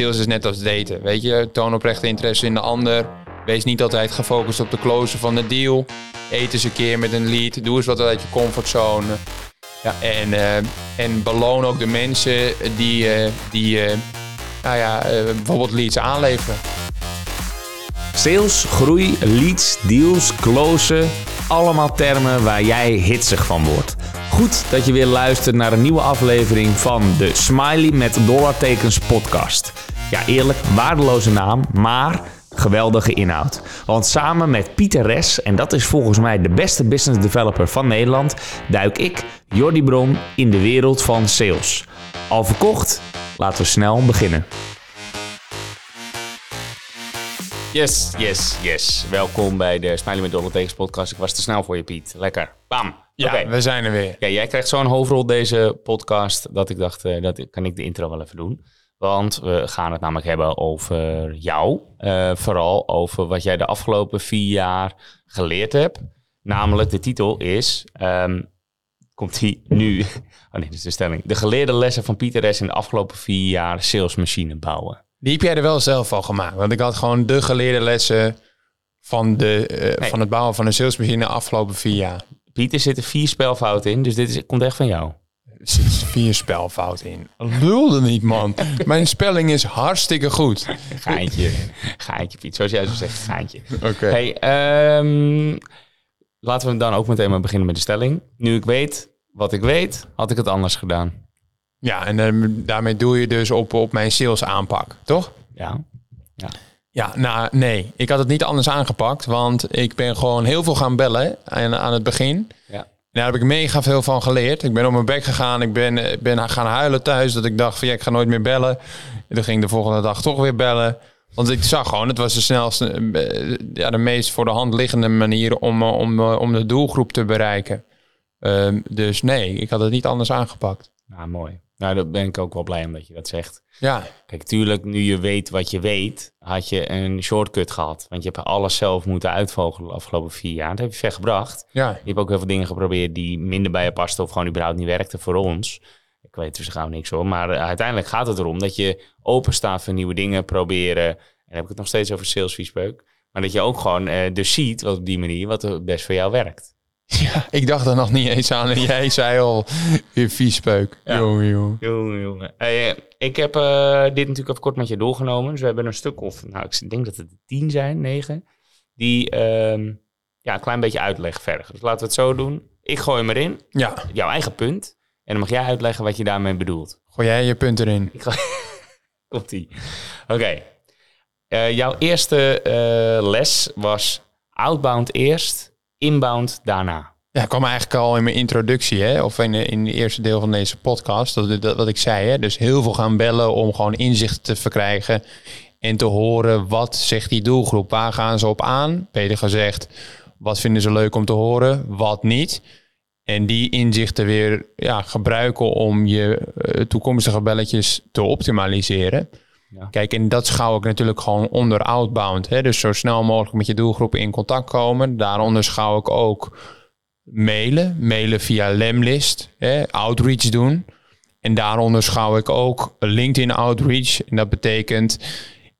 sales is net als daten. Weet je, toon oprechte interesse in de ander. Wees niet altijd gefocust op de closen van de deal. Eet eens een keer met een lead. Doe eens wat uit je comfortzone. Ja, en, eh, en beloon ook de mensen die, eh, die eh, nou ja, bijvoorbeeld leads aanleveren. Sales, groei, leads, deals, closen. Allemaal termen waar jij hitsig van wordt. Goed dat je weer luistert naar een nieuwe aflevering van de Smiley met dollartekens podcast. Ja, eerlijk, waardeloze naam, maar geweldige inhoud. Want samen met Pieter Res, en dat is volgens mij de beste business developer van Nederland, duik ik, Jordi Bron, in de wereld van sales. Al verkocht? Laten we snel beginnen. Yes, yes, yes. Welkom bij de Smiley met dollartekens podcast. Ik was te snel voor je, Piet. Lekker. Bam. Ja, Oké. we zijn er weer. Ja, jij krijgt zo'n hoofdrol deze podcast dat ik dacht, eh, dat kan ik de intro wel even doen. Want we gaan het namelijk hebben over jou. Eh, vooral over wat jij de afgelopen vier jaar geleerd hebt. Namelijk, de titel is, ehm, komt die nu, oh nee, dat is de stelling. De geleerde lessen van Pieter S. in de afgelopen vier jaar salesmachine bouwen. Die heb jij er wel zelf al gemaakt. Want ik had gewoon de geleerde lessen van, de, eh, Nee. van het bouwen van een salesmachine de afgelopen vier jaar. Pieter zit er vier spelfouten in, dus dit is, komt echt van jou. Er zitten vier spelfouten in. Lulde niet, man. Mijn spelling is hartstikke goed. Gaantje, gaantje Piet, zoals jij zo zegt, gaantje. Oké. Hey, ehm, laten we dan ook meteen maar beginnen met de stelling. Nu ik weet wat ik weet, had ik het anders gedaan. Ja, en eh, daarmee doe je dus op, op mijn sales aanpak, toch? Ja. Ja, nou nee, ik had het niet anders aangepakt, want ik ben gewoon heel veel gaan bellen aan, aan het begin. Ja. Daar heb ik mega veel van geleerd. Ik ben op mijn bek gegaan, ik ben, eh, ben gaan huilen thuis, dat ik dacht van ja, ik ga nooit meer bellen. En toen ging ik de volgende dag toch weer bellen. Want ik zag gewoon, het was de snelste, eh, ja, de meest voor de hand liggende manier om, eh, om, om de doelgroep te bereiken. Ehm, dus nee, ik had het niet anders aangepakt. Nou, mooi. Nou, daar ben ik ook wel blij om dat je dat zegt. Ja, Kijk, tuurlijk, nu je weet wat je weet, had je een shortcut gehad. Want je hebt alles zelf moeten uitvogelen de afgelopen vier jaar. Dat heb je ver gebracht. ja. Je hebt ook heel veel dingen geprobeerd die minder bij je pasten of gewoon überhaupt niet werkten voor ons. Ik weet dus gauw niks hoor. Maar eh, uiteindelijk gaat het erom dat je open staat voor nieuwe dingen, proberen. En dan heb ik het nog steeds over salesviespeuk. Maar dat je ook gewoon eh, dus ziet wat op die manier wat het best voor jou werkt. ja, ik dacht er nog niet eens aan en jij zei al, weer viespeuk. Ja. Jongen, jongen. Jongen, jongen. Eh, ik heb eh, dit natuurlijk even kort met je doorgenomen. Dus we hebben een stuk of, nou ik denk dat het tien zijn, negen. Die ehm, ja, een klein beetje uitleg vergen. Dus laten we het zo doen. Ik gooi hem erin, Ja, jouw eigen punt. En dan mag jij uitleggen wat je daarmee bedoelt. gooi jij je punt erin. Ik ga... Komt-ie. Oké. Eh, jouw eerste les was outbound eerst, inbound daarna. Ja, kwam eigenlijk al in mijn introductie, hè, of in, in het eerste deel van deze podcast, dat, dat, wat ik zei. Hè, dus heel veel gaan bellen om gewoon inzicht te verkrijgen en te horen wat zegt die doelgroep, waar gaan ze op aan? Beter gezegd, wat vinden ze leuk om te horen, wat niet? En die inzichten weer ja, gebruiken om je eh, toekomstige belletjes te optimaliseren. Ja. Kijk, en dat schouw ik natuurlijk gewoon onder outbound. Hè? Dus zo snel mogelijk met je doelgroep in contact komen. Daaronder schouw ik ook mailen. Mailen via Lemlist. Hè? Outreach doen. En daaronder schouw ik ook LinkedIn outreach. En dat betekent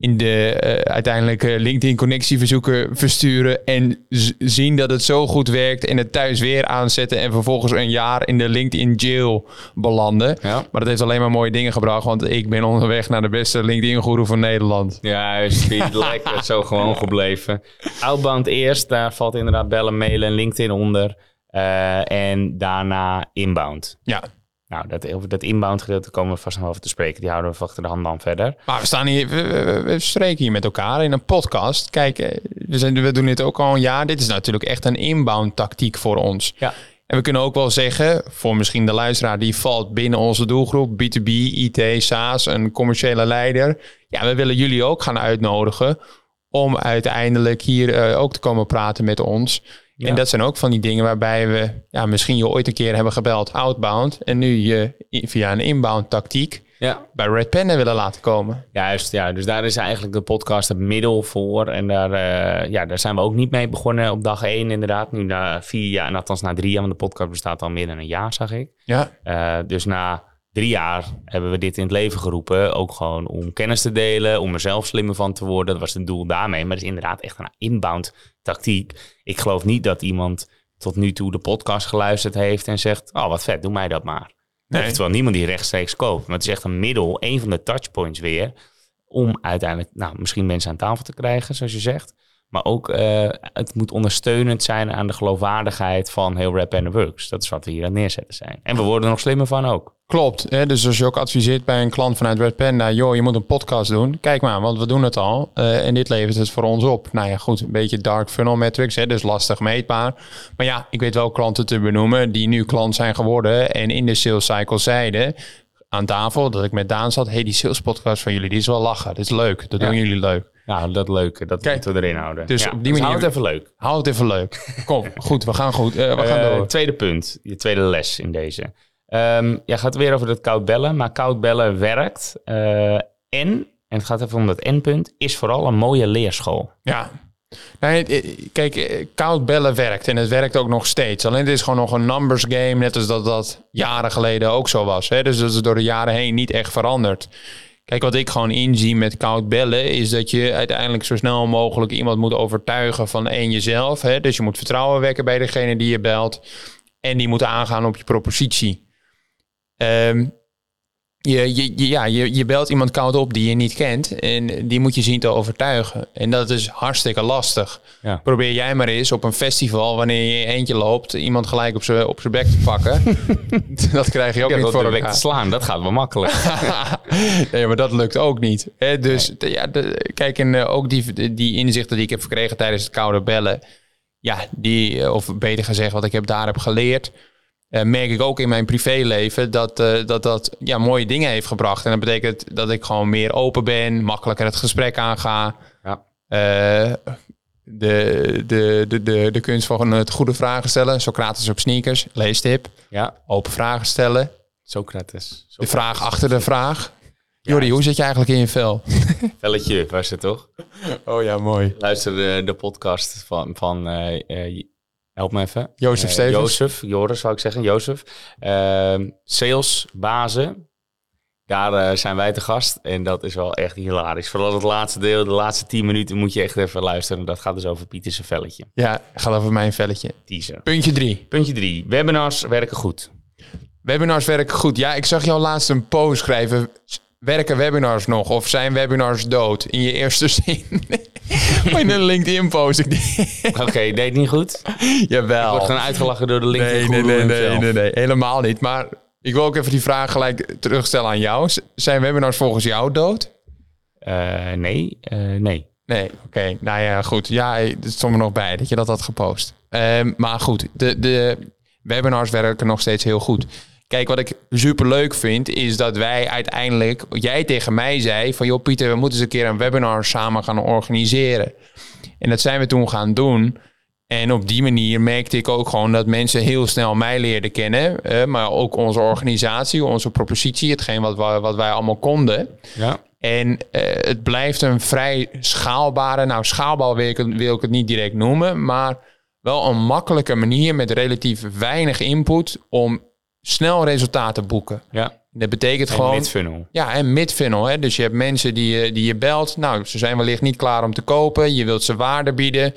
in de eh, uiteindelijk eh, LinkedIn connectieverzoeken versturen en zien dat het zo goed werkt en het thuis weer aanzetten en vervolgens een jaar in de LinkedIn jail belanden. Ja. Maar dat heeft alleen maar mooie dingen gebracht, want ik ben onderweg naar de beste LinkedIn-goeroe van Nederland. Juist, Piet, lekker zo gewoon gebleven. Outbound eerst, daar valt inderdaad bellen, mailen en LinkedIn onder. Eh, en daarna inbound. Ja, Nou, dat, dat inbound gedeelte komen we vast nog over te spreken. Die houden we achter de hand dan verder. maar we staan hier, we, we- we spreken hier met elkaar in een podcast. Kijk, eh, we, zijn, we doen dit ook al een jaar. Dit is natuurlijk echt een inbound-tactiek voor ons. Ja. En we kunnen ook wel zeggen, voor misschien de luisteraar die valt binnen onze doelgroep, B2B, IT, SaaS, een commerciële leider. Ja, we willen jullie ook gaan uitnodigen om uiteindelijk hier eh, ook te komen praten met ons. Ja. En dat zijn ook van die dingen waarbij we ja, misschien je ooit een keer hebben gebeld outbound en nu je via een inbound tactiek Ja. bij Red Pen willen laten komen. Juist, ja. Dus daar is eigenlijk de podcast het middel voor. En daar, eh, ja, daar zijn we ook niet mee begonnen op dag één inderdaad. Nu na vier jaar, en althans na drie jaar, want de podcast bestaat al meer dan een jaar, zag ik. Ja, Eh, dus na drie jaar hebben we dit in het leven geroepen. Ook gewoon om kennis te delen, om er zelf slimmer van te worden. Dat was het doel daarmee. Maar het is inderdaad echt een inbound tactiek. Ik geloof niet dat iemand tot nu toe de podcast geluisterd heeft en zegt... oh, wat vet, doe mij dat maar. Nee. Terwijl niemand die rechtstreeks koopt. Maar het is echt een middel, een van de touchpoints weer... om uiteindelijk nou, misschien mensen aan tafel te krijgen, zoals je zegt... Maar ook, uh, het moet ondersteunend zijn aan de geloofwaardigheid van heel Rap and Works. Dat is wat we hier aan neerzetten zijn. En we worden er nog slimmer van ook. Klopt. Hè? Dus als je ook adviseert bij een klant vanuit Red Panda, joh, je moet een podcast doen. Kijk maar, want we doen het al. Uh, en dit levert het voor ons op. Nou ja, goed, een beetje dark funnel metrics, hè? dus lastig meetbaar. Maar ja, ik weet wel klanten te benoemen die nu klant zijn geworden en in de sales cycle zeiden aan tafel dat ik met Daan zat. hey, die sales podcast van jullie, die is wel lachen. Dit is leuk. Dat doen jullie leuk. Ja, dat leuke. Dat Kijk, moeten we erin houden. Dus ja, op die dus manier... hou het even leuk. Hou het even leuk. Kom, goed. We gaan goed. Uh, we gaan uh, door. Tweede punt. Je tweede les in deze. Um, ja, gaat weer over dat koud bellen. Maar koud bellen werkt. En, en het gaat even om dat N-punt, is vooral een mooie leerschool. Ja, Nee, kijk, koud bellen werkt en het werkt ook nog steeds. Alleen het is gewoon nog een numbers game, net als dat dat jaren geleden ook zo was. Hè? Dus dat is door de jaren heen niet echt veranderd. Kijk, wat ik gewoon inzie met koud bellen, is dat je uiteindelijk zo snel mogelijk iemand moet overtuigen van één jezelf. Hè? Dus je moet vertrouwen wekken bij degene die je belt. En die moet aangaan op je propositie. Um, je, je, ja, je, je belt iemand koud op die je niet kent en die moet je zien te overtuigen. En dat is hartstikke lastig. Ja. Probeer jij maar eens op een festival, wanneer je eentje loopt, iemand gelijk op zijn op bek te pakken. dat krijg je ook niet voor elkaar. te slaan, dat gaat wel makkelijk. nee, maar dat lukt ook niet. Hè? Dus ja, kijk, en uh, ook die, die inzichten die ik heb verkregen tijdens het koude bellen. Ja, die, eh, of beter gezegd, wat ik heb daar heb geleerd uh, merk ik ook in mijn privéleven dat, uh, dat dat ja, mooie dingen heeft gebracht. En dat betekent dat ik gewoon meer open ben, makkelijker het gesprek aanga. Ja. Uh, de, de, de, de, de kunst van het goede vragen stellen. Socrates op sneakers, leestip. Ja. Open vragen stellen. Socrates. De vraag achter de vraag. Jordi, hoe zit je eigenlijk in je vel? Velletje was het toch? Oh ja, mooi. Luister de, de podcast van, van help me even. Jozef uh, Stevens. Jozef, Joris zou ik zeggen, Jozef. Uh, salesbazen, daar uh, zijn wij te gast. En dat is wel echt hilarisch. Vooral het laatste deel, de laatste tien minuten moet je echt even luisteren. Dat gaat dus over Pieter's velletje. Ja, gaat over mijn velletje. Teaser. Puntje drie. Puntje drie. Webinars werken goed. Webinars werken goed. Ja, ik zag jou laatst een post schrijven werken webinars nog of zijn webinars dood in je eerste zin? in een LinkedIn-post. Oké, okay, deed niet goed? Jawel. Je wordt gewoon uitgelachen door de LinkedIn nee, nee, nee, nee, nee, nee, helemaal niet. Maar ik wil ook even die vraag gelijk terugstellen aan jou. Zijn webinars volgens jou dood? Uh, nee, uh, nee. Nee, oké. Nou ja, goed. Ja, het stond er nog bij dat je dat had gepost. Uh, maar goed, de, de webinars werken nog steeds heel goed. Kijk, wat ik super leuk vind, is dat wij uiteindelijk, jij tegen mij zei van joh Pieter, we moeten eens een keer een webinar samen gaan organiseren. En dat zijn we toen gaan doen. En op die manier merkte ik ook gewoon dat mensen heel snel mij leerden kennen. Eh, maar ook onze organisatie, onze propositie, hetgeen wat, wij, wat wij allemaal konden. Ja. En eh, het blijft een vrij schaalbare, nou schaalbaar wil ik, wil ik het niet direct noemen, maar wel een makkelijke manier met relatief weinig input om snel resultaten boeken. Ja. Dat betekent en gewoon. Mid-funnel. Ja, en mid-funnel. Hè? Dus je hebt mensen die je, die je belt. Nou, ze zijn wellicht niet klaar om te kopen. Je wilt ze waarde bieden.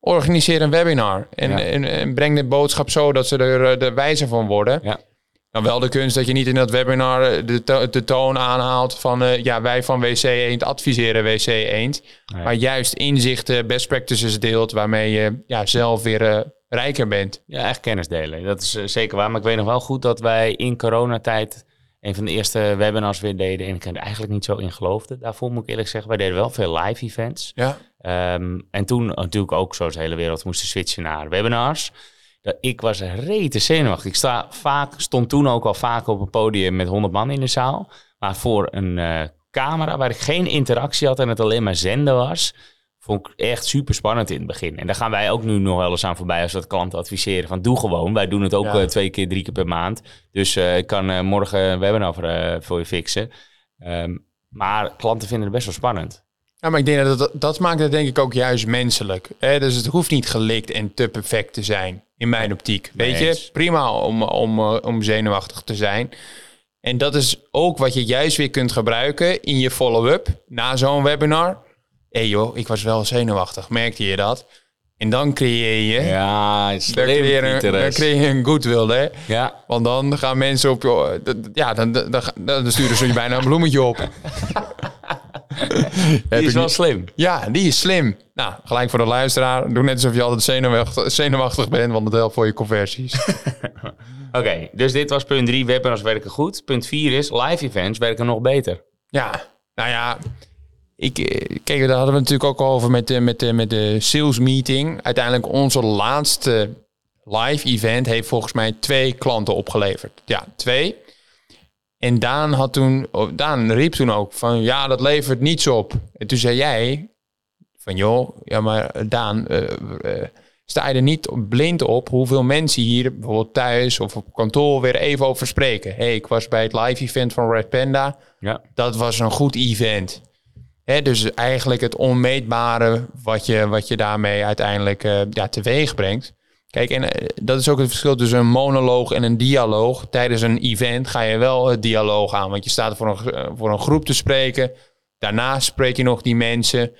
Organiseer een webinar. En, en, en, breng de boodschap zo dat ze er eh, de wijzer van worden. Ja. Nou, wel de kunst dat je niet in dat webinar eh, de, de toon aanhaalt van uh, ja, wij van WC Eend adviseren WC Eend. Maar juist inzichten, best practices deelt waarmee je ja, zelf weer uh, rijker bent. Ja, echt kennis delen. Dat is zeker waar. Maar ik weet nog wel goed dat wij in coronatijd een van de eerste webinars weer deden. En ik er eigenlijk niet zo in geloofde. Daarvoor moet ik eerlijk zeggen, wij deden wel veel live events. Ja. Um, en toen natuurlijk ook zoals de hele wereld moesten switchen naar webinars ik was rete zenuwachtig. Ik sta vaak, stond toen ook al vaak op een podium met 100 man in de zaal. Maar voor een uh, camera waar ik geen interactie had en het alleen maar zenden was, vond ik echt super spannend in het begin. En daar gaan wij ook nu nog wel eens aan voorbij als we dat klanten adviseren. Van doe gewoon. Wij doen het ook ja. uh, twee keer, drie keer per maand. Dus uh, ik kan morgen een webinar voor, voor je fixen. Um, maar klanten vinden het best wel spannend. Ja, maar ik denk dat dat, dat maakt het denk ik ook juist menselijk. Hè? Dus het hoeft niet gelikt en te perfect te zijn, in mijn optiek. Weet je, prima om, om, eh, om zenuwachtig te zijn. En dat is ook wat je juist weer kunt gebruiken in je follow-up na zo'n webinar. Hé hey joh, ik was wel zenuwachtig, merkte je dat? En dan creëer je, Ja, dan slim, creëer, je, Pieter dan is. creëer je een goodwill, hè? Ja, Want dan gaan mensen op je... Ja, dan, dan, dan, dan sturen ze je bijna een bloemetje op. Die is wel niet- slim. Ja, die is slim. Nou, gelijk voor de luisteraar. Doe net alsof je altijd zenuwachtig, zenuwachtig bent, want dat helpt voor je conversies. Oké, dus dit was punt 3, webinars werken goed. Punt 4 is, live events werken nog beter. Ja, nou ja. Ik, eh, kijk, daar hadden we natuurlijk ook over met de, met de, met de sales meeting. Uiteindelijk onze laatste live event heeft volgens mij twee klanten opgeleverd. Ja, twee. En Daan, had toen, oh, Daan riep toen ook van ja, dat levert niets op. En toen zei jij van joh, ja maar Daan, eh, eh, sta je er niet blind op hoeveel mensen hier bijvoorbeeld thuis of op kantoor weer even over spreken. hey, ik was bij het live event van Red Panda Ja. dat was een goed event. Dus eigenlijk het onmeetbare wat je, wat je daarmee uiteindelijk eh, ja, teweeg brengt. Kijk, en eh, dat is ook het verschil tussen een monoloog en een dialoog. Tijdens een event ga je wel het dialoog aan, want je staat voor een, eh, voor een groep te spreken. Daarna spreek je nog die mensen.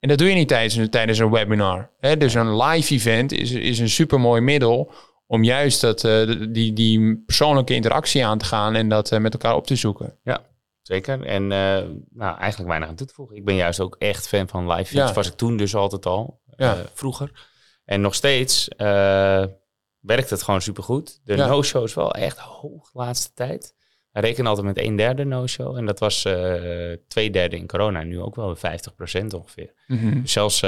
En dat doe je niet tijdens, tijdens een webinar. Hè? Dus een live event is, is een supermooi middel om juist dat, die, die persoonlijke interactie aan te gaan en dat met elkaar op te zoeken. Ja, zeker. En eh, nou, eigenlijk weinig aan toe te voegen. Ik ben juist ook echt fan van live. Ja. Was ik toen dus altijd al, Ja. eh, vroeger. En nog steeds eh, werkt het gewoon supergoed. De Ja. no-show is wel echt hoog de laatste tijd. We rekenen altijd met een derde no-show. En dat was twee derde in corona. Nu ook wel 50% ongeveer. Dus zelfs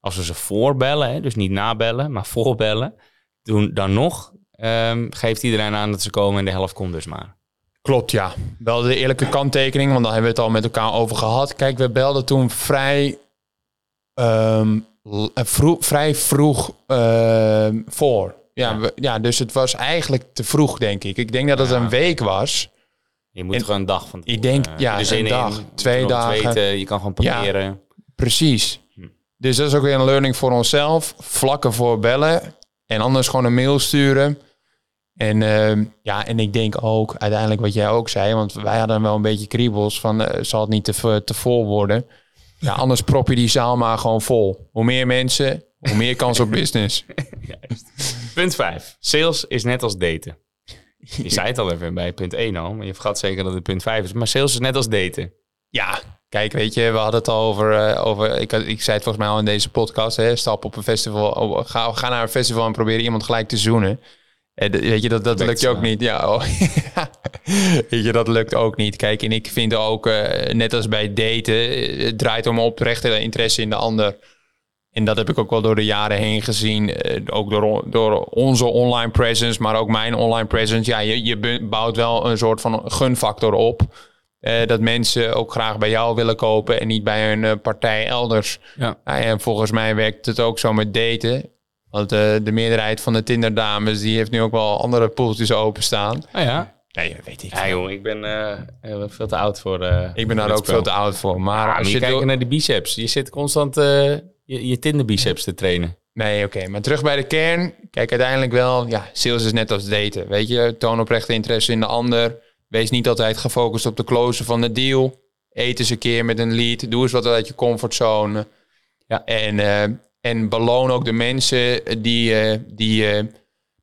als we ze voorbellen, hè, dus niet nabellen, maar voorbellen. Doen, dan nog ehm, geeft iedereen aan dat ze komen en de helft komt dus maar. Klopt, ja. Wel de eerlijke kanttekening, want daar hebben we het al met elkaar over gehad. Kijk, we belden toen vrij, ehm, eh, vroeg, vrij vroeg ehm, voor. Ja, Ja. we- ja, dus het was eigenlijk te vroeg, denk ik. Ik denk dat het Ja. een week was. Je moet En- gewoon een dag van Ik denk, tevoren, ja, een in, dag, twee dagen. Weten, je kan gewoon Ja. proberen. Precies. Hm. Dus dat is ook weer een learning voor onszelf. Vlakken voor bellen. En anders gewoon een mail sturen. En ehm, ja, en ik denk ook uiteindelijk wat jij ook zei. Want wij hadden wel een beetje kriebels van eh, zal het niet te, te vol worden. Ja, anders prop je die zaal maar gewoon vol. Hoe meer mensen, hoe meer kans op business. Punt 5. Sales is net als daten. Je zei het al even bij punt 1 al, maar je vergat zeker dat het punt 5 is. Maar sales is net als daten. Ja, kijk, weet je, we hadden het al over. eh, over ik, ik zei het volgens mij al in deze podcast. Hè, stap op een festival. oh, ga, ga naar een festival en probeer iemand gelijk te zoenen. Eh, weet je, dat, dat Lukt je ook niet. Ja, oh, weet je, dat lukt ook niet. Kijk, en ik vind ook, eh, net als bij daten, eh, het draait om oprechte interesse in de ander. En dat heb ik ook wel door de jaren heen gezien. ook door, door onze online presence, maar ook mijn online presence. Ja, je, je bouwt wel een soort van gunfactor op. Dat mensen ook graag bij jou willen kopen en niet bij een eh, partij elders. Nou ja, en volgens mij werkt het ook zo met daten. Want eh, de meerderheid van de Tinder-dames... die heeft nu ook wel andere poeltjes openstaan. Ah ja? Nee, weet ik. Ja joh, ik ben eh, veel te oud voor eh, Ik ben daar ook spel. veel te oud voor. Maar Ja, als je... wil- naar de biceps. Je zit constant eh, je, je Tinder biceps te trainen. Nee, oké. Maar terug bij de kern. Kijk, uiteindelijk wel... Ja, sales is net als daten. Weet je, toon oprechte interesse in de ander. Wees niet altijd gefocust op de closen van de deal. Eet eens een keer met een lead. Doe eens wat uit je comfortzone. Ja. En, eh, en beloon ook de mensen die, eh, die eh,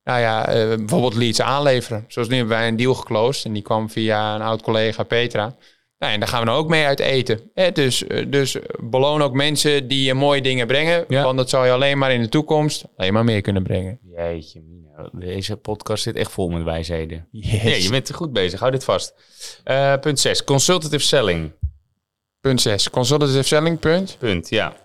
nou ja, eh, bijvoorbeeld leads aanleveren. Zoals nu hebben wij een deal geclosed. En die kwam via een oud collega Petra. Nou, en daar gaan we dan ook mee uit eten. Hè? Dus, dus beloon ook mensen die je mooie dingen brengen. Ja. Want dat zal je alleen maar in de toekomst alleen maar meer kunnen brengen. Jeetje, mina. Deze podcast zit echt vol met wijsheden. Yes. Nee, je bent goed bezig. Hou dit vast. Punt 6. Consultative selling. Punt 6. Consultative selling punt. Punt, ja.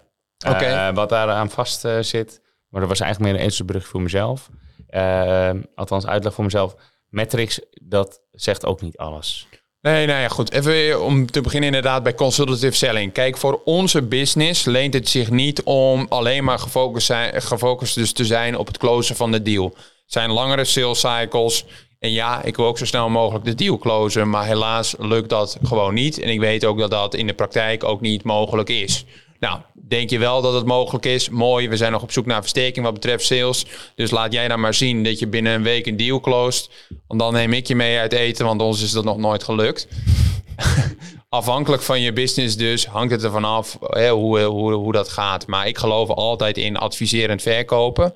Oké. Eh, wat daar aan vast eh, zit. Maar dat was eigenlijk meer een Eenselbrug voor mezelf. Eh, althans, uitleg voor mezelf. Metrics, dat zegt ook niet alles. Nee, nou ja, goed. Even om te beginnen inderdaad bij consultative selling. Kijk, voor onze business leent het zich niet om alleen maar gefocust, zijn, gefocust dus te zijn op het closen van de deal. Het zijn langere sales cycles. En ja, ik wil ook zo snel mogelijk de deal closen. Maar helaas lukt dat gewoon niet. En ik weet ook dat dat in de praktijk ook niet mogelijk is. Nou, denk je wel dat het mogelijk is? Mooi, we zijn nog op zoek naar versteking wat betreft sales. Dus laat jij dan maar zien dat je binnen een week een deal closed. Want dan neem ik je mee uit eten, want ons is dat nog nooit gelukt. Afhankelijk van je business dus hangt het ervan af hè, hoe, hoe, hoe dat gaat. Maar ik geloof altijd in adviserend verkopen.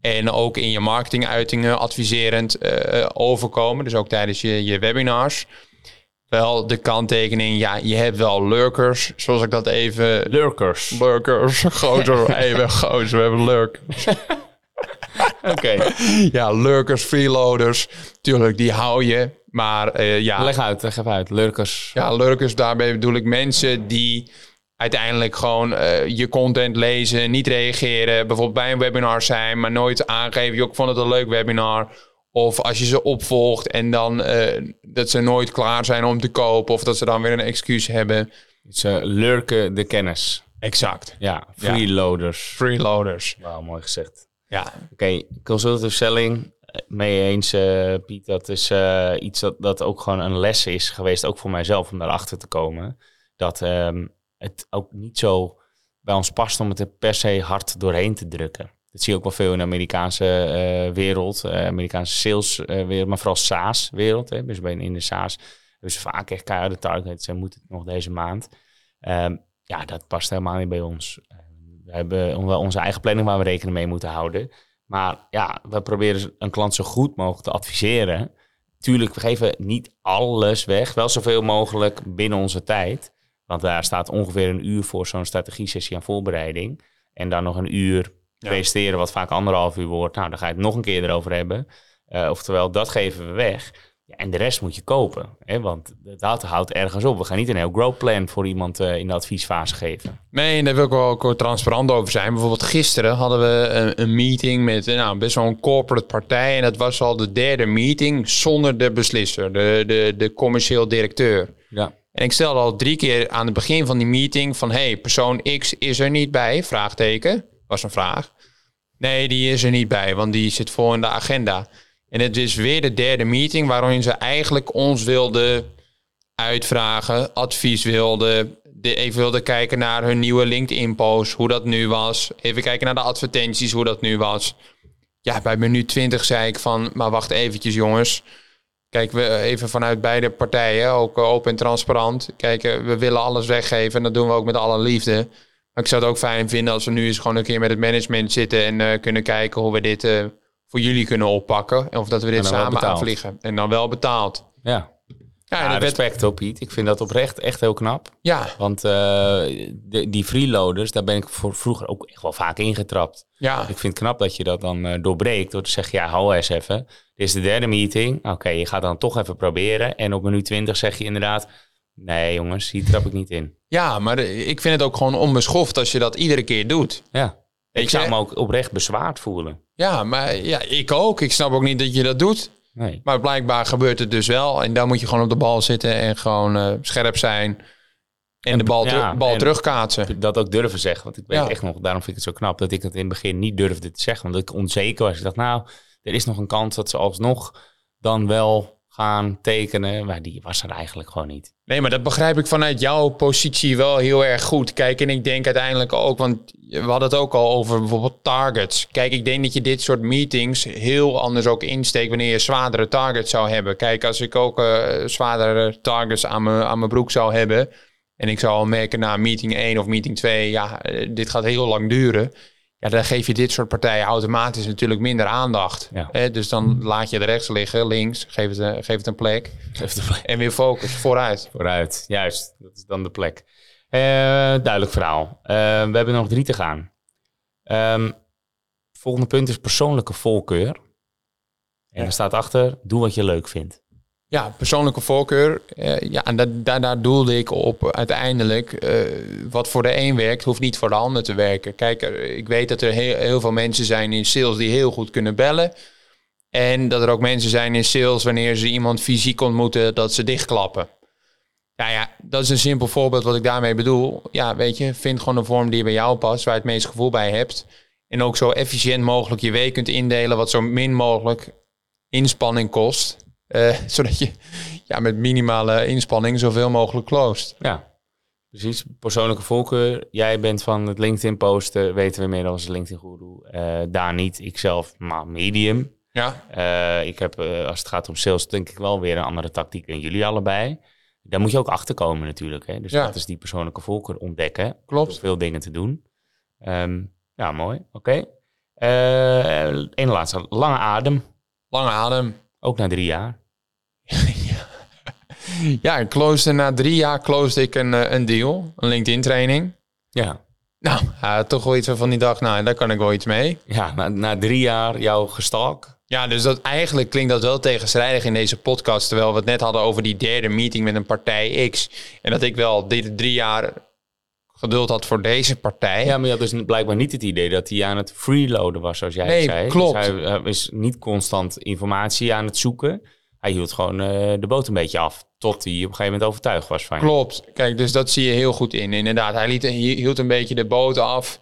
En ook in je marketinguitingen adviserend uh, overkomen. Dus ook tijdens je, je webinars. Wel de kanttekening, ja, je hebt wel lurkers, zoals ik dat even... Lurkers. Lurkers, gozer, even gozer, we hebben lurkers. Oké. Ja, lurkers, freeloaders, tuurlijk, die hou je. Maar uh, ja... Leg uit, leg even uit. Lurkers. Ja, lurkers, daarbij bedoel ik mensen die uiteindelijk gewoon uh, je content lezen, niet reageren. Bijvoorbeeld bij een webinar zijn, maar nooit aangeven. Je ook vond het een leuk webinar. Of als je ze opvolgt en dan uh, dat ze nooit klaar zijn om te kopen. Of dat ze dan weer een excuus hebben. Ze lurken de kennis. Exact. Ja, freeloaders. Freeloaders. Wauw, mooi gezegd. Ja. Oké, okay, consultative selling. Mee eens, uh, Piet. Dat is uh, iets dat, dat ook gewoon een les is geweest, ook voor mijzelf, om daarachter te komen. Dat um, het ook niet zo bij ons past om het er per se hard doorheen te drukken. Dat zie je ook wel veel in de Amerikaanse uh, wereld, uh, Amerikaanse saleswereld, uh, maar vooral SaaS-wereld. Dus in de SaaS hebben ze vaak echt keiharde targets en moet het nog deze maand. Um, ja, dat past helemaal niet bij ons. We hebben onze eigen planning waar we rekening mee moeten houden. Maar ja, we proberen een klant zo goed mogelijk te adviseren. Tuurlijk, we geven niet alles weg, wel zoveel mogelijk binnen onze tijd. Want daar staat ongeveer een uur voor zo'n strategie-sessie aan voorbereiding. En dan nog een uur ja. presenteren, wat vaak anderhalf uur wordt. Nou, dan ga je het nog een keer erover hebben. Uh, oftewel, dat geven we weg. Ja, en de rest moet je kopen. Hè? Want dat houdt ergens op. We gaan niet een heel growth plan voor iemand uh, in de adviesfase geven. Nee, en daar wil ik wel ook transparant over zijn. Bijvoorbeeld gisteren hadden we een, een meeting met nou, best wel een corporate partij. En dat was al de derde meeting zonder de beslisser, de, de, de commercieel directeur. Ja. En ik stelde al drie keer aan het begin van die meeting van... hey, persoon X is er niet bij? Vraagteken. Was een vraag. Nee, die is er niet bij, want die zit voor in de agenda. En het is weer de derde meeting waarin ze eigenlijk ons wilden uitvragen, advies wilden, de, even wilden kijken naar hun nieuwe LinkedIn-post, hoe dat nu was. Even kijken naar de advertenties, hoe dat nu was. Ja, bij minuut 20 zei ik van, maar wacht eventjes jongens. Kijk, we even vanuit beide partijen, ook open en transparant. Kijk, we willen alles weggeven en dat doen we ook met alle liefde. Maar ik zou het ook fijn vinden als we nu eens gewoon een keer met het management zitten en uh, kunnen kijken hoe we dit uh, voor jullie kunnen oppakken. Of dat we dit samen aanvliegen. En dan wel betaald. Ja. Ja, ja respect op Piet. Ik vind dat oprecht echt heel knap. Ja. Want uh, de, die freeloaders, daar ben ik voor vroeger ook echt wel vaak ingetrapt. Ja. Ik vind het knap dat je dat dan uh, doorbreekt door te zeggen, ja, hou eens even. Dit is de derde meeting. Oké, okay, je gaat dan toch even proberen. En op minuut 20 zeg je inderdaad, nee jongens, hier trap ik niet in. Ja, maar ik vind het ook gewoon onbeschoft als je dat iedere keer doet. Ja. Ik zou me ook oprecht bezwaard voelen. Ja, maar ja, ik ook. Ik snap ook niet dat je dat doet. Nee. Maar blijkbaar gebeurt het dus wel. En dan moet je gewoon op de bal zitten en gewoon uh, scherp zijn. En, en de bal, ja, bal en terugkaatsen. Dat ook durven zeggen. Want ik weet ja. echt nog, daarom vind ik het zo knap dat ik het in het begin niet durfde te zeggen. Want ik onzeker was. Ik dacht, nou, er is nog een kans dat ze alsnog dan wel gaan tekenen. Maar die was er eigenlijk gewoon niet. Nee, maar dat begrijp ik vanuit jouw positie wel heel erg goed. Kijk, en ik denk uiteindelijk ook, want we hadden het ook al over bijvoorbeeld targets. Kijk, ik denk dat je dit soort meetings heel anders ook insteekt wanneer je zwaardere targets zou hebben. Kijk, als ik ook uh, zwaardere targets aan mijn, aan mijn broek zou hebben. En ik zou al merken na meeting 1 of meeting 2, ja, dit gaat heel lang duren. Ja, dan geef je dit soort partijen automatisch natuurlijk minder aandacht. Ja. Hè? Dus dan laat je het rechts liggen, links, geef het, een, geef het een plek. Geef het een plek. En weer focus, vooruit. Vooruit, juist. Dat is dan de plek. Uh, duidelijk verhaal. Uh, we hebben nog drie te gaan. Um, volgende punt is persoonlijke voorkeur. En er staat achter, doe wat je leuk vindt. Ja, persoonlijke voorkeur. Uh, ja, en daar, doelde ik op uiteindelijk. Uh, wat voor de een werkt, hoeft niet voor de ander te werken. Kijk, ik weet dat er heel, heel veel mensen zijn in sales die heel goed kunnen bellen. En dat er ook mensen zijn in sales wanneer ze iemand fysiek ontmoeten, dat ze dichtklappen. Ja, ja, dat is een simpel voorbeeld wat ik daarmee bedoel. Ja, weet je, vind gewoon een vorm die bij jou past, waar je het meest gevoel bij hebt. En ook zo efficiënt mogelijk je week kunt indelen, wat zo min mogelijk inspanning kost. Uh, zodat je ja, met minimale inspanning zoveel mogelijk closed. Ja, Precies, persoonlijke voorkeur. Jij bent van het LinkedIn posten, weten we inmiddels, LinkedIn guru. Eh daar niet, ikzelf, maar medium. Ja, Eh, ik heb, eh, als het gaat om sales, denk ik wel weer een andere tactiek dan jullie allebei. Daar moet je ook achter komen natuurlijk. Hè? Dus Ja. dat is die persoonlijke voorkeur ontdekken. klopt. Veel dingen te doen. Ehm, ja, mooi. Oké. Eh Eén laatste. Lange adem. Lange adem. Ook na drie jaar. Ja, ik na drie jaar closed ik een, eh, een deal, een LinkedIn training. Ja. Nou, toch wel iets van die dag, nou, daar kan ik wel iets mee. Ja, na, na drie jaar jouw gestalk. Ja, dus dat, eigenlijk klinkt dat wel tegenstrijdig in deze podcast. Terwijl we het net hadden over die derde meeting met een partij X. En dat ik wel dit drie jaar geduld had voor deze partij. Ja, maar je had dus blijkbaar niet het idee dat hij aan het freeloaden was, zoals jij Nee, zei. klopt. Dus hij, hij is niet constant informatie aan het zoeken. Hij hield gewoon eh, de boot een beetje af. Tot hij op een gegeven moment overtuigd was van je. Klopt. Kijk, dus dat zie je heel goed in. Inderdaad, hij liet, hield een beetje de boot af.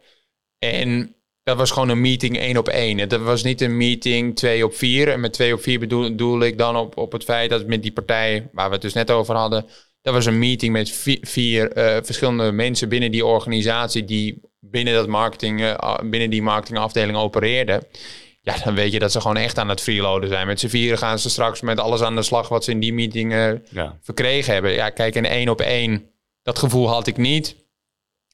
En dat was gewoon een meeting één op één. Dat was niet een meeting twee op vier. En met twee op vier bedoel, bedoel ik dan op, op het feit dat met die partij, waar we het dus net over hadden, dat was een meeting met vier, vier eh, verschillende mensen binnen die organisatie die binnen, dat marketing, eh, binnen die marketingafdeling opereerden. Ja, dan weet je dat ze gewoon echt aan het freeloaden zijn. Met z'n vieren gaan ze straks met alles aan de slag wat ze in die meeting eh, Ja. verkregen hebben. Ja, kijk, in één op één, dat gevoel had ik niet.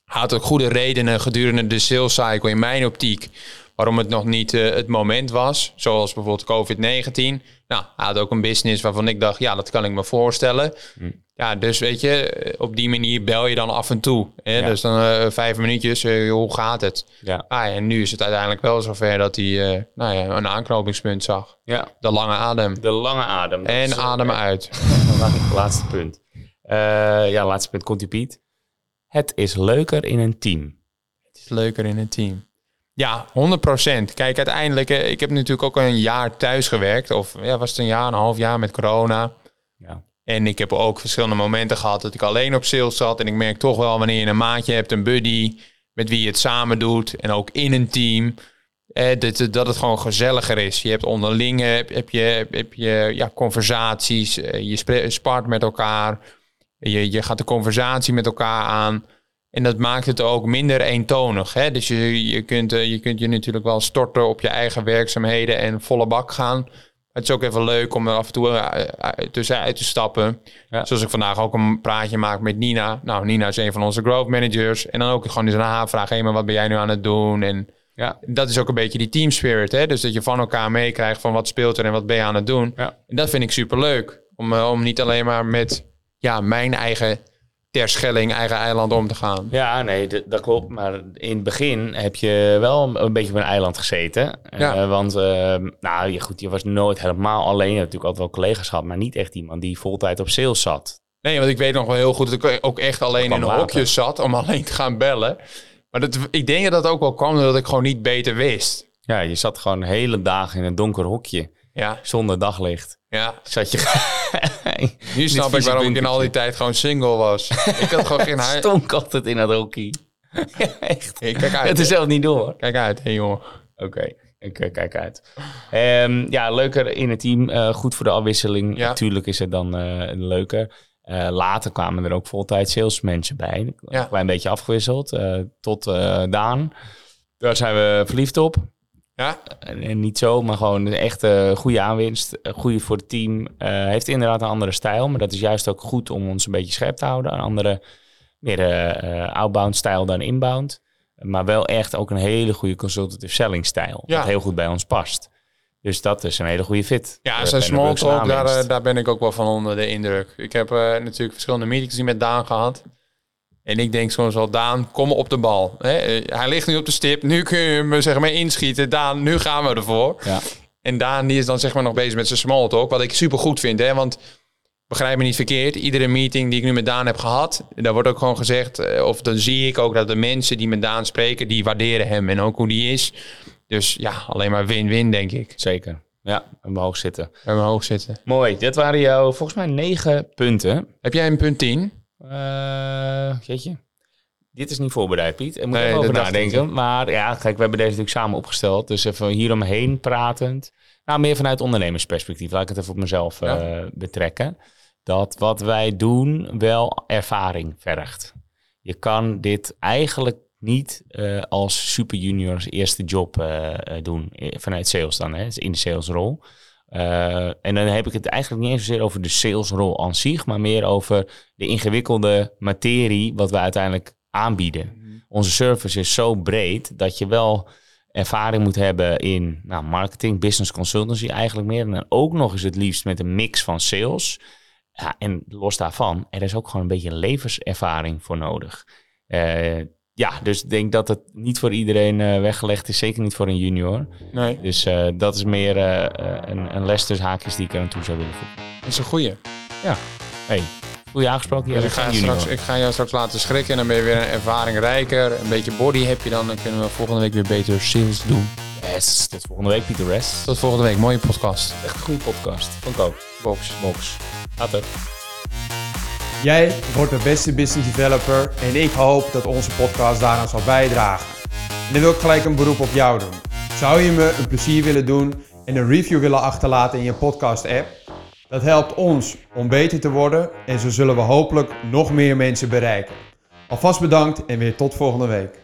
Had ook goede redenen gedurende de sales cycle in mijn optiek. Waarom het nog niet eh, het moment was. Zoals bijvoorbeeld COVID-19. Nou, hij had ook een business waarvan ik dacht, ja, dat kan ik me voorstellen. Ja, dus weet je, eh, op die manier bel je dan af en toe. Hè? Ja. Dus dan eh, vijf minuutjes, hoe gaat het? Ja. Ah, en nu is het uiteindelijk wel zover dat hij nou ja, een aanknopingspunt zag. ja, De lange adem. de lange adem. En is, adem uit. Laatste punt. Ja, laatste punt komt Piet. Het is leuker in een team. Het is leuker in een team. Ja, 100%. Kijk, uiteindelijk, eh, ik heb natuurlijk ook een jaar thuis gewerkt. Of ja, was het een jaar, een half jaar met corona. Ja. En ik heb ook verschillende momenten gehad dat ik alleen op sales zat. En ik merk toch wel wanneer je een maatje hebt, een buddy, met wie je het samen doet. En ook in een team. Eh, dat, dat het gewoon gezelliger is. Je hebt onderling heb, heb je, heb je ja, conversaties. eh, je spart met elkaar. Je, je gaat de conversatie met elkaar aan. En dat maakt het ook minder eentonig. Hè? Dus je, je, kunt, eh, je kunt je natuurlijk wel storten op je eigen werkzaamheden en volle bak gaan. Het is ook even leuk om er af en toe eh, eh, tussenuit te stappen. Ja. Zoals ik vandaag ook een praatje maak met Nina. Nou, Nina is een van onze growth managers. En dan ook gewoon eens een aanvraag. Hé, maar wat ben jij nu aan het doen? En Ja. dat is ook een beetje die team spirit. Hè? Dus dat je van elkaar meekrijgt van wat speelt er en wat ben je aan het doen. Ja. En dat vind ik super leuk. Om, om niet alleen maar met ja, mijn eigen terschelling, eigen eiland om te gaan. Ja, nee, dat klopt. Maar in het begin heb je wel een, een beetje op een eiland gezeten. Ja. Eh, want, eh, nou ja, goed, je was nooit helemaal alleen. Je natuurlijk altijd wel collega's gehad, maar niet echt iemand die voltijd op sales zat. Nee, want ik weet nog wel heel goed dat ik ook echt alleen in een hokje zat om alleen te gaan bellen. Maar dat, ik denk dat dat ook wel kwam doordat ik gewoon niet beter wist. Ja, je zat gewoon hele dagen in een donker hokje, Ja, zonder daglicht. Ja. Zat je... Nu snap ik waarom ik in al die tijd gewoon single was. ik had gewoon geen huis. stonk altijd in dat. Ja, Echt. Hey, kijk uit. Het is zelf niet door. Kijk uit, hé jongen. Oké, ik eh, kijk uit. Ehm, ja, leuker in het team. eh, goed voor de afwisseling. Ja. Natuurlijk is het dan eh, leuker. Eh, later kwamen er ook voltijd salesmensen bij. Ja. Een klein beetje afgewisseld. tot Daan. Daar zijn we verliefd op. Ja, En, niet zo, maar gewoon een echte goede aanwinst. eh, Goede voor het team. Eh, heeft inderdaad een andere stijl. Maar dat is juist ook goed om ons een beetje scherp te houden. Een andere, meer eh, outbound stijl dan inbound. Maar wel echt ook een hele goede consultative selling stijl. Ja. Wat heel goed bij ons past. Dus dat is een hele goede fit. ja zijn small talk, daar, daar ben ik ook wel van onder de indruk. Ik heb natuurlijk verschillende meetings die met Daan gehad. En ik denk soms wel, Daan, kom op de bal. Eh, Hij ligt nu op de stip, nu kun je hem zeg maar inschieten. Daan, nu gaan we ervoor. Ja. En Daan die is dan zeg maar nog bezig met zijn small talk. Wat ik super goed vind. Hè? Want begrijp me niet verkeerd. Iedere meeting die ik nu met Daan heb gehad. Daar wordt ook gewoon gezegd. eh, Of dan zie ik ook dat de mensen die met Daan spreken. Die waarderen hem en ook hoe die is. Dus ja, alleen maar win-win denk ik. Zeker. Ja, omhoog zitten. We hebben hoog zitten. Mooi. Dit waren jouw volgens mij negen punten. Heb jij een punt 10? Eh jeetje. Dit is niet voorbereid, Piet. Ik moet Nee, even over ik. nadenken. Maar ja, kijk, we hebben deze natuurlijk samen opgesteld. Dus even hieromheen pratend. Nou, meer vanuit ondernemersperspectief. Laat ik het even op mezelf Ja. eh, betrekken. Dat wat wij doen wel ervaring vergt. je kan dit eigenlijk niet uh, als super juniors eerste job uh, doen vanuit sales dan, hè, in de salesrol. Uh, en dan heb ik het eigenlijk niet eens zozeer over de salesrol aan zich, maar meer over de ingewikkelde materie wat we uiteindelijk aanbieden. Mhm. Onze service is zo breed dat je wel ervaring moet hebben in nou, marketing, business consultancy eigenlijk meer. En dan ook nog eens het liefst met een mix van sales. Ja, en los daarvan, er is ook gewoon een beetje levenservaring voor nodig. Uh, ja, dus ik denk dat het niet voor iedereen uh, weggelegd is. Zeker niet voor een junior. Nee. Dus uh, dat is meer uh, een, een les tussen haakjes die ik er aan toe zou willen voegen. Dat is een goeie. Ja. Hey, goeie aangesproken. Dus ik, ga straks, ik ga jou straks laten schrikken en dan ben je weer een ervaring rijker. Een beetje body heb je dan. Dan kunnen we volgende week weer beter sales doen. Yes, tot volgende week Pieter Rest. Tot volgende week. Mooie podcast. Echt een goede podcast. Van Koop. Box. Box. Later. Jij wordt de beste business developer en ik hoop dat onze podcast daaraan zal bijdragen. En dan wil ik gelijk een beroep op jou doen. Zou je me een plezier willen doen en een review willen achterlaten in je podcast app? Dat helpt ons om beter te worden en zo zullen we hopelijk nog meer mensen bereiken. Alvast bedankt en weer tot volgende week.